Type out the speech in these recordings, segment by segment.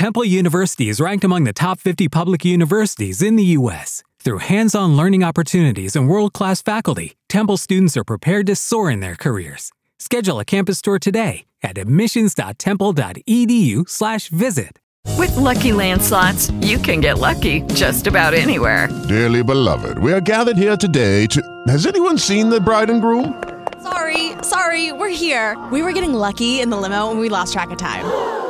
Temple University is ranked among the top 50 public universities in the U.S. Through hands on learning opportunities and world class faculty, Temple students are prepared to soar in their careers. Schedule a campus tour today at admissions.temple.edu/slash visit. With lucky landslots, you can get lucky just about anywhere. Dearly beloved, we are gathered here today to. Has anyone seen the bride and groom? Sorry, sorry, we're here. We were getting lucky in the limo and we lost track of time.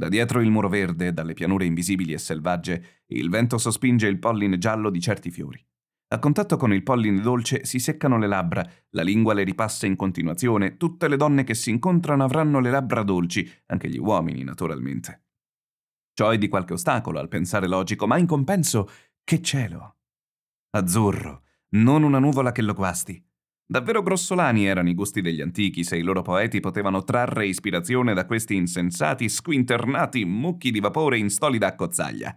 Da dietro il muro verde dalle pianure invisibili e selvagge, il vento sospinge il polline giallo di certi fiori. A contatto con il polline dolce si seccano le labbra, la lingua le ripassa in continuazione, tutte le donne che si incontrano avranno le labbra dolci, anche gli uomini naturalmente. Ciò è di qualche ostacolo al pensare logico, ma in compenso, che cielo! Azzurro, non una nuvola che lo guasti. Davvero grossolani erano i gusti degli antichi se i loro poeti potevano trarre ispirazione da questi insensati, squinternati mucchi di vapore in stolida accozzaglia.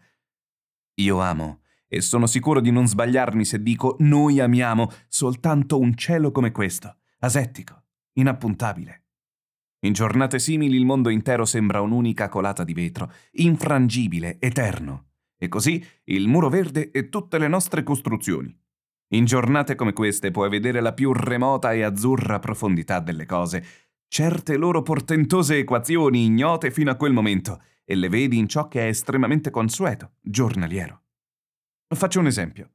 Io amo, e sono sicuro di non sbagliarmi se dico noi amiamo soltanto un cielo come questo, asettico, inappuntabile. In giornate simili il mondo intero sembra un'unica colata di vetro, infrangibile, eterno. E così il muro verde e tutte le nostre costruzioni. In giornate come queste puoi vedere la più remota e azzurra profondità delle cose, certe loro portentose equazioni ignote fino a quel momento, e le vedi in ciò che è estremamente consueto, giornaliero. Faccio un esempio.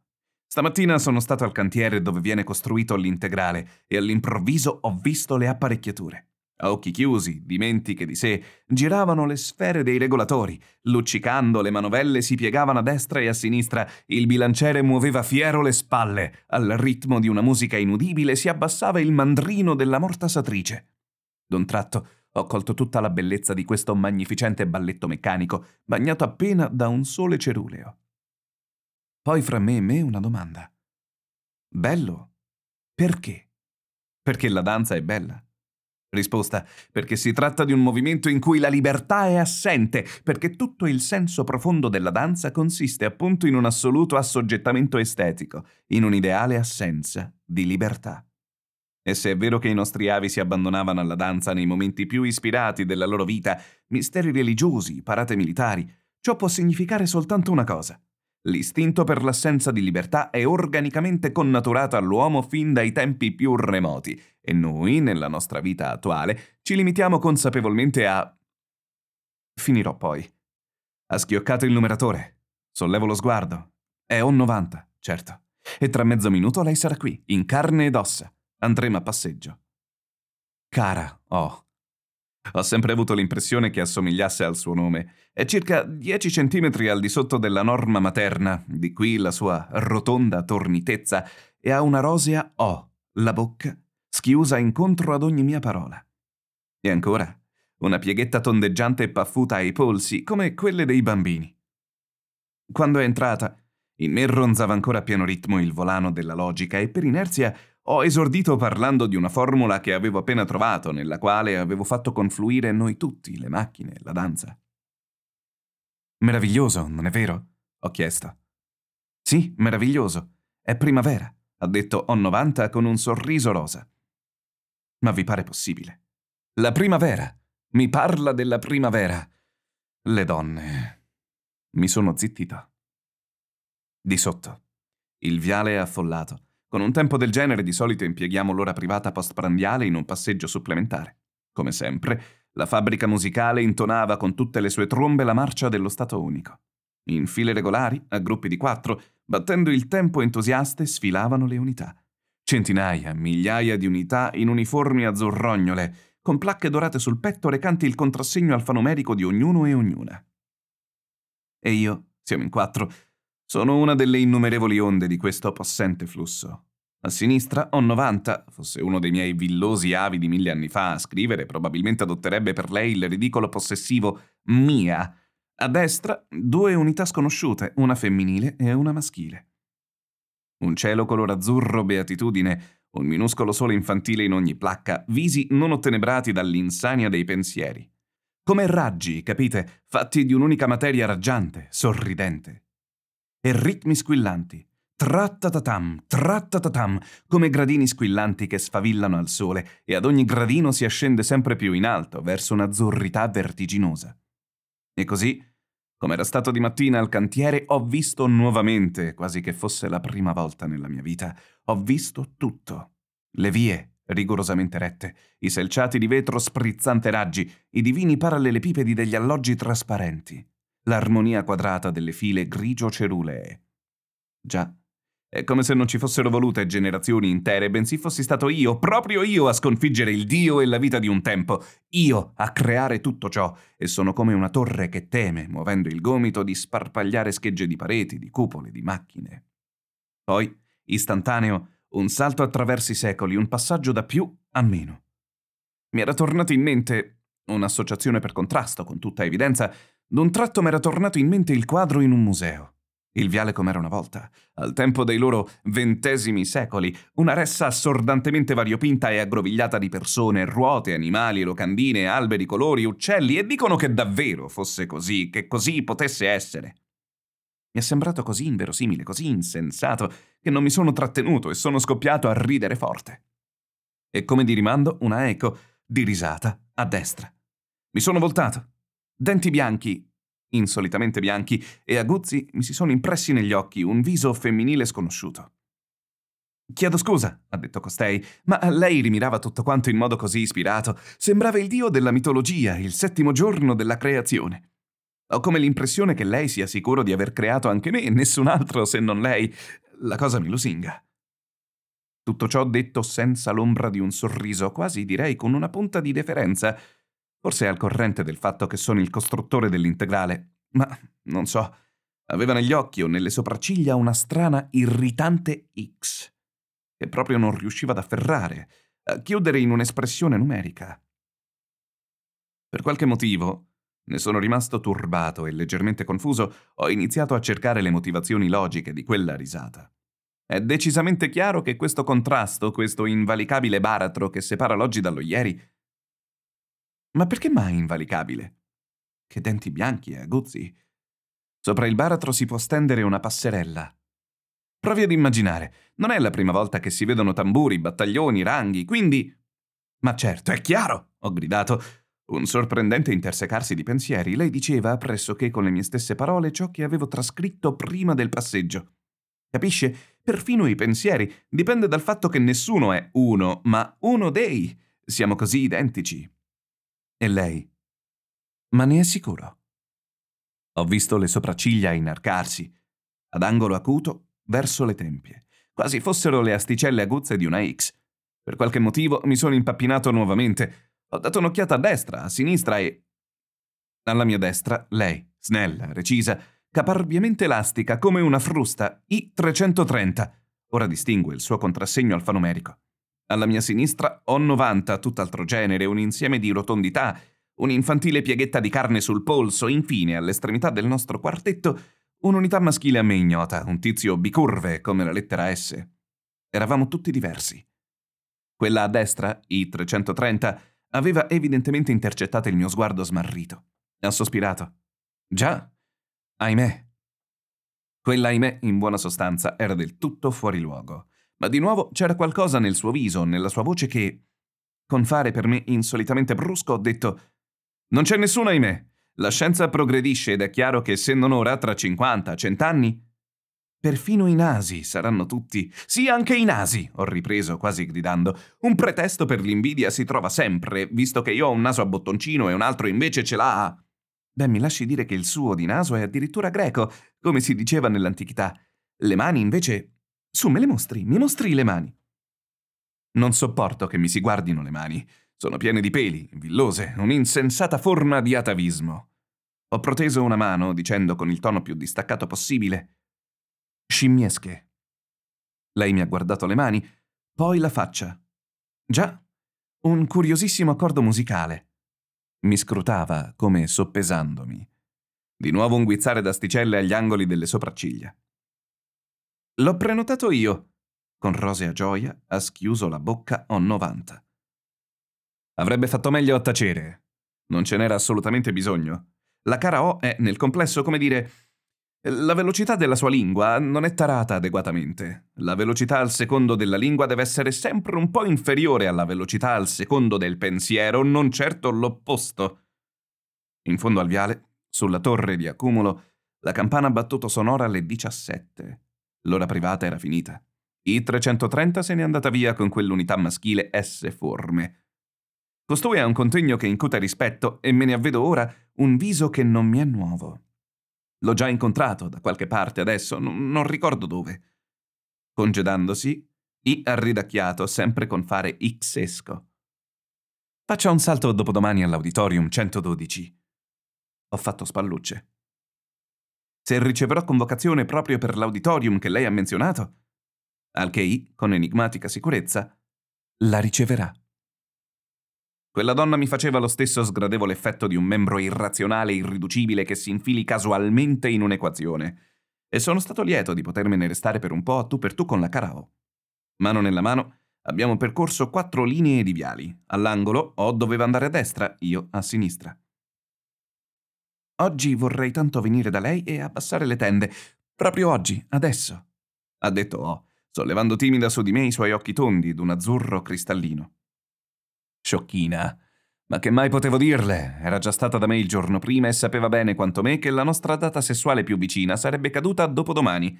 Stamattina sono stato al cantiere dove viene costruito l'integrale e all'improvviso ho visto le apparecchiature. A occhi chiusi, dimentiche di sé, giravano le sfere dei regolatori, luccicando le manovelle si piegavano a destra e a sinistra, il bilanciere muoveva fiero le spalle, al ritmo di una musica inudibile si abbassava il mandrino della mortasatrice. D'un tratto ho colto tutta la bellezza di questo magnificente balletto meccanico, bagnato appena da un sole ceruleo. Poi fra me e me una domanda. Bello? Perché? Perché la danza è bella. Risposta, perché si tratta di un movimento in cui la libertà è assente, perché tutto il senso profondo della danza consiste appunto in un assoluto assoggettamento estetico, in un'ideale assenza di libertà. E se è vero che i nostri avi si abbandonavano alla danza nei momenti più ispirati della loro vita, misteri religiosi, parate militari, ciò può significare soltanto una cosa, L'istinto per l'assenza di libertà è organicamente connaturato all'uomo fin dai tempi più remoti e noi, nella nostra vita attuale, ci limitiamo consapevolmente a... Finirò poi. Ha schioccato il numeratore. Sollevo lo sguardo. È un 90, certo. E tra mezzo minuto lei sarà qui, in carne ed ossa. Andremo a passeggio. Cara, oh, ho sempre avuto l'impressione che assomigliasse al suo nome. È circa 10 centimetri al di sotto della norma materna, di qui la sua rotonda tornitezza, e ha una rosea O, la bocca, schiusa incontro ad ogni mia parola. E ancora, una pieghetta tondeggiante e paffuta ai polsi, come quelle dei bambini. Quando è entrata, in me ronzava ancora a pieno ritmo il volano della logica e per inerzia ho esordito parlando di una formula che avevo appena trovato, nella quale avevo fatto confluire noi tutti, le macchine, la danza. Meraviglioso, non è vero? ho chiesto. Sì, meraviglioso. È primavera, ha detto O90 con un sorriso rosa. Ma vi pare possibile? La primavera! Mi parla della primavera! Le donne. Mi sono zittito. Di sotto. Il viale è affollato con un tempo del genere di solito impieghiamo l'ora privata postprandiale in un passeggio supplementare. Come sempre, la fabbrica musicale intonava con tutte le sue trombe la marcia dello Stato unico. In file regolari, a gruppi di quattro, battendo il tempo entusiaste, sfilavano le unità. Centinaia, migliaia di unità in uniformi azzurrognole, con placche dorate sul petto recanti il contrassegno alfanumerico di ognuno e ognuna. E io, siamo in quattro, sono una delle innumerevoli onde di questo possente flusso. A sinistra ho 90, fosse uno dei miei villosi avi di mille anni fa a scrivere, probabilmente adotterebbe per lei il ridicolo possessivo mia. A destra due unità sconosciute, una femminile e una maschile. Un cielo color azzurro beatitudine, un minuscolo sole infantile in ogni placca, visi non ottenebrati dall'insania dei pensieri. Come raggi, capite, fatti di un'unica materia raggiante, sorridente. E ritmi squillanti, Trattatatam, trattatatam, come gradini squillanti che sfavillano al sole e ad ogni gradino si ascende sempre più in alto verso un'azzurrità vertiginosa. E così, come era stato di mattina al cantiere, ho visto nuovamente, quasi che fosse la prima volta nella mia vita, ho visto tutto. Le vie, rigorosamente rette, i selciati di vetro sprizzante raggi, i divini parallelepipedi degli alloggi trasparenti, l'armonia quadrata delle file grigio-cerulee. Già, è come se non ci fossero volute generazioni intere, bensì fossi stato io, proprio io, a sconfiggere il Dio e la vita di un tempo, io a creare tutto ciò, e sono come una torre che teme, muovendo il gomito, di sparpagliare schegge di pareti, di cupole, di macchine. Poi, istantaneo, un salto attraverso i secoli, un passaggio da più a meno. Mi era tornato in mente un'associazione per contrasto, con tutta evidenza, d'un tratto mi era tornato in mente il quadro in un museo. Il viale com'era una volta, al tempo dei loro ventesimi secoli, una ressa assordantemente variopinta e aggrovigliata di persone, ruote, animali, locandine, alberi, colori, uccelli, e dicono che davvero fosse così, che così potesse essere. Mi è sembrato così inverosimile, così insensato, che non mi sono trattenuto e sono scoppiato a ridere forte. E come di rimando, una eco di risata a destra. Mi sono voltato. Denti bianchi, insolitamente bianchi, e aguzzi mi si sono impressi negli occhi un viso femminile sconosciuto. Chiedo scusa, ha detto costei, ma lei rimirava tutto quanto in modo così ispirato. Sembrava il dio della mitologia, il settimo giorno della creazione. Ho come l'impressione che lei sia sicuro di aver creato anche me e nessun altro se non lei. La cosa mi lusinga. Tutto ciò detto senza l'ombra di un sorriso, quasi direi con una punta di deferenza, Forse è al corrente del fatto che sono il costruttore dell'integrale, ma non so. Aveva negli occhi o nelle sopracciglia una strana, irritante X, che proprio non riusciva ad afferrare, a chiudere in un'espressione numerica. Per qualche motivo, ne sono rimasto turbato e leggermente confuso, ho iniziato a cercare le motivazioni logiche di quella risata. È decisamente chiaro che questo contrasto, questo invalicabile baratro che separa l'oggi dallo ieri, ma perché mai invalicabile? Che denti bianchi e aguzzi. Sopra il baratro si può stendere una passerella. Provi ad immaginare, non è la prima volta che si vedono tamburi, battaglioni, ranghi, quindi... Ma certo, è chiaro, ho gridato. Un sorprendente intersecarsi di pensieri. Lei diceva pressoché con le mie stesse parole ciò che avevo trascritto prima del passeggio. Capisce? Perfino i pensieri. Dipende dal fatto che nessuno è uno, ma uno dei. Siamo così identici. E lei? Ma ne è sicuro? Ho visto le sopracciglia inarcarsi, ad angolo acuto, verso le tempie, quasi fossero le asticelle aguzze di una X. Per qualche motivo mi sono impappinato nuovamente. Ho dato un'occhiata a destra, a sinistra e... Alla mia destra, lei, snella, recisa, caparbiamente elastica come una frusta I-330. Ora distingue il suo contrassegno alfanumerico. Alla mia sinistra ho 90, tutt'altro genere, un insieme di rotondità, un'infantile pieghetta di carne sul polso, infine, all'estremità del nostro quartetto, un'unità maschile a me ignota, un tizio bicurve come la lettera S. Eravamo tutti diversi. Quella a destra, i 330, aveva evidentemente intercettato il mio sguardo smarrito. Ha sospirato. Già, ahimè. Quella ahimè, in buona sostanza, era del tutto fuori luogo ma di nuovo c'era qualcosa nel suo viso, nella sua voce che, con fare per me insolitamente brusco, ho detto Non c'è nessuno, ahimè. La scienza progredisce ed è chiaro che se non ora, tra 50, 100 anni, perfino i nasi saranno tutti. Sì, anche i nasi, ho ripreso quasi gridando. Un pretesto per l'invidia si trova sempre, visto che io ho un naso a bottoncino e un altro invece ce l'ha. Beh, mi lasci dire che il suo di naso è addirittura greco, come si diceva nell'antichità. Le mani invece su, me le mostri, mi mostri le mani. Non sopporto che mi si guardino le mani. Sono piene di peli, villose, un'insensata forma di atavismo. Ho proteso una mano, dicendo con il tono più distaccato possibile: Scimmiesche. Lei mi ha guardato le mani, poi la faccia. Già, un curiosissimo accordo musicale. Mi scrutava come soppesandomi. Di nuovo un guizzare d'asticelle agli angoli delle sopracciglia. L'ho prenotato io. Con rosea gioia ha schiuso la bocca o 90. Avrebbe fatto meglio a tacere. Non ce n'era assolutamente bisogno. La cara O è, nel complesso, come dire, la velocità della sua lingua non è tarata adeguatamente. La velocità al secondo della lingua deve essere sempre un po' inferiore alla velocità al secondo del pensiero, non certo l'opposto. In fondo al viale, sulla torre di accumulo, la campana ha battuto sonora alle 17. L'ora privata era finita. I 330 se n'è andata via con quell'unità maschile S forme. Costui ha un contegno che incute rispetto e me ne avvedo ora un viso che non mi è nuovo. L'ho già incontrato da qualche parte adesso, n- non ricordo dove. Congedandosi, I ha ridacchiato sempre con fare Xesco. Faccia un salto dopodomani all'Auditorium 112. Ho fatto spallucce. Se riceverò convocazione proprio per l'auditorium che lei ha menzionato, al che I, con enigmatica sicurezza, la riceverà. Quella donna mi faceva lo stesso sgradevole effetto di un membro irrazionale e irriducibile che si infili casualmente in un'equazione. E sono stato lieto di potermene restare per un po' a tu per tu con la Carao. Mano nella mano, abbiamo percorso quattro linee di viali. All'angolo O doveva andare a destra, io a sinistra. Oggi vorrei tanto venire da lei e abbassare le tende. Proprio oggi, adesso. Ha detto O, sollevando timida su di me i suoi occhi tondi d'un azzurro cristallino. Sciocchina. Ma che mai potevo dirle? Era già stata da me il giorno prima e sapeva bene quanto me che la nostra data sessuale più vicina sarebbe caduta dopodomani.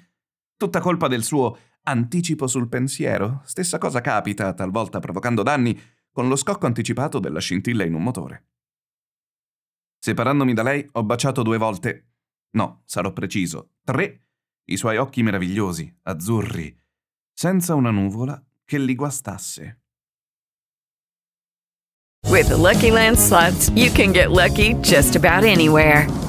Tutta colpa del suo anticipo sul pensiero. Stessa cosa capita, talvolta provocando danni, con lo scocco anticipato della scintilla in un motore. Separandomi da lei, ho baciato due volte. No, sarò preciso, tre i suoi occhi meravigliosi, azzurri, senza una nuvola che li guastasse. With the Lucky Land slots, you can get lucky just about anywhere.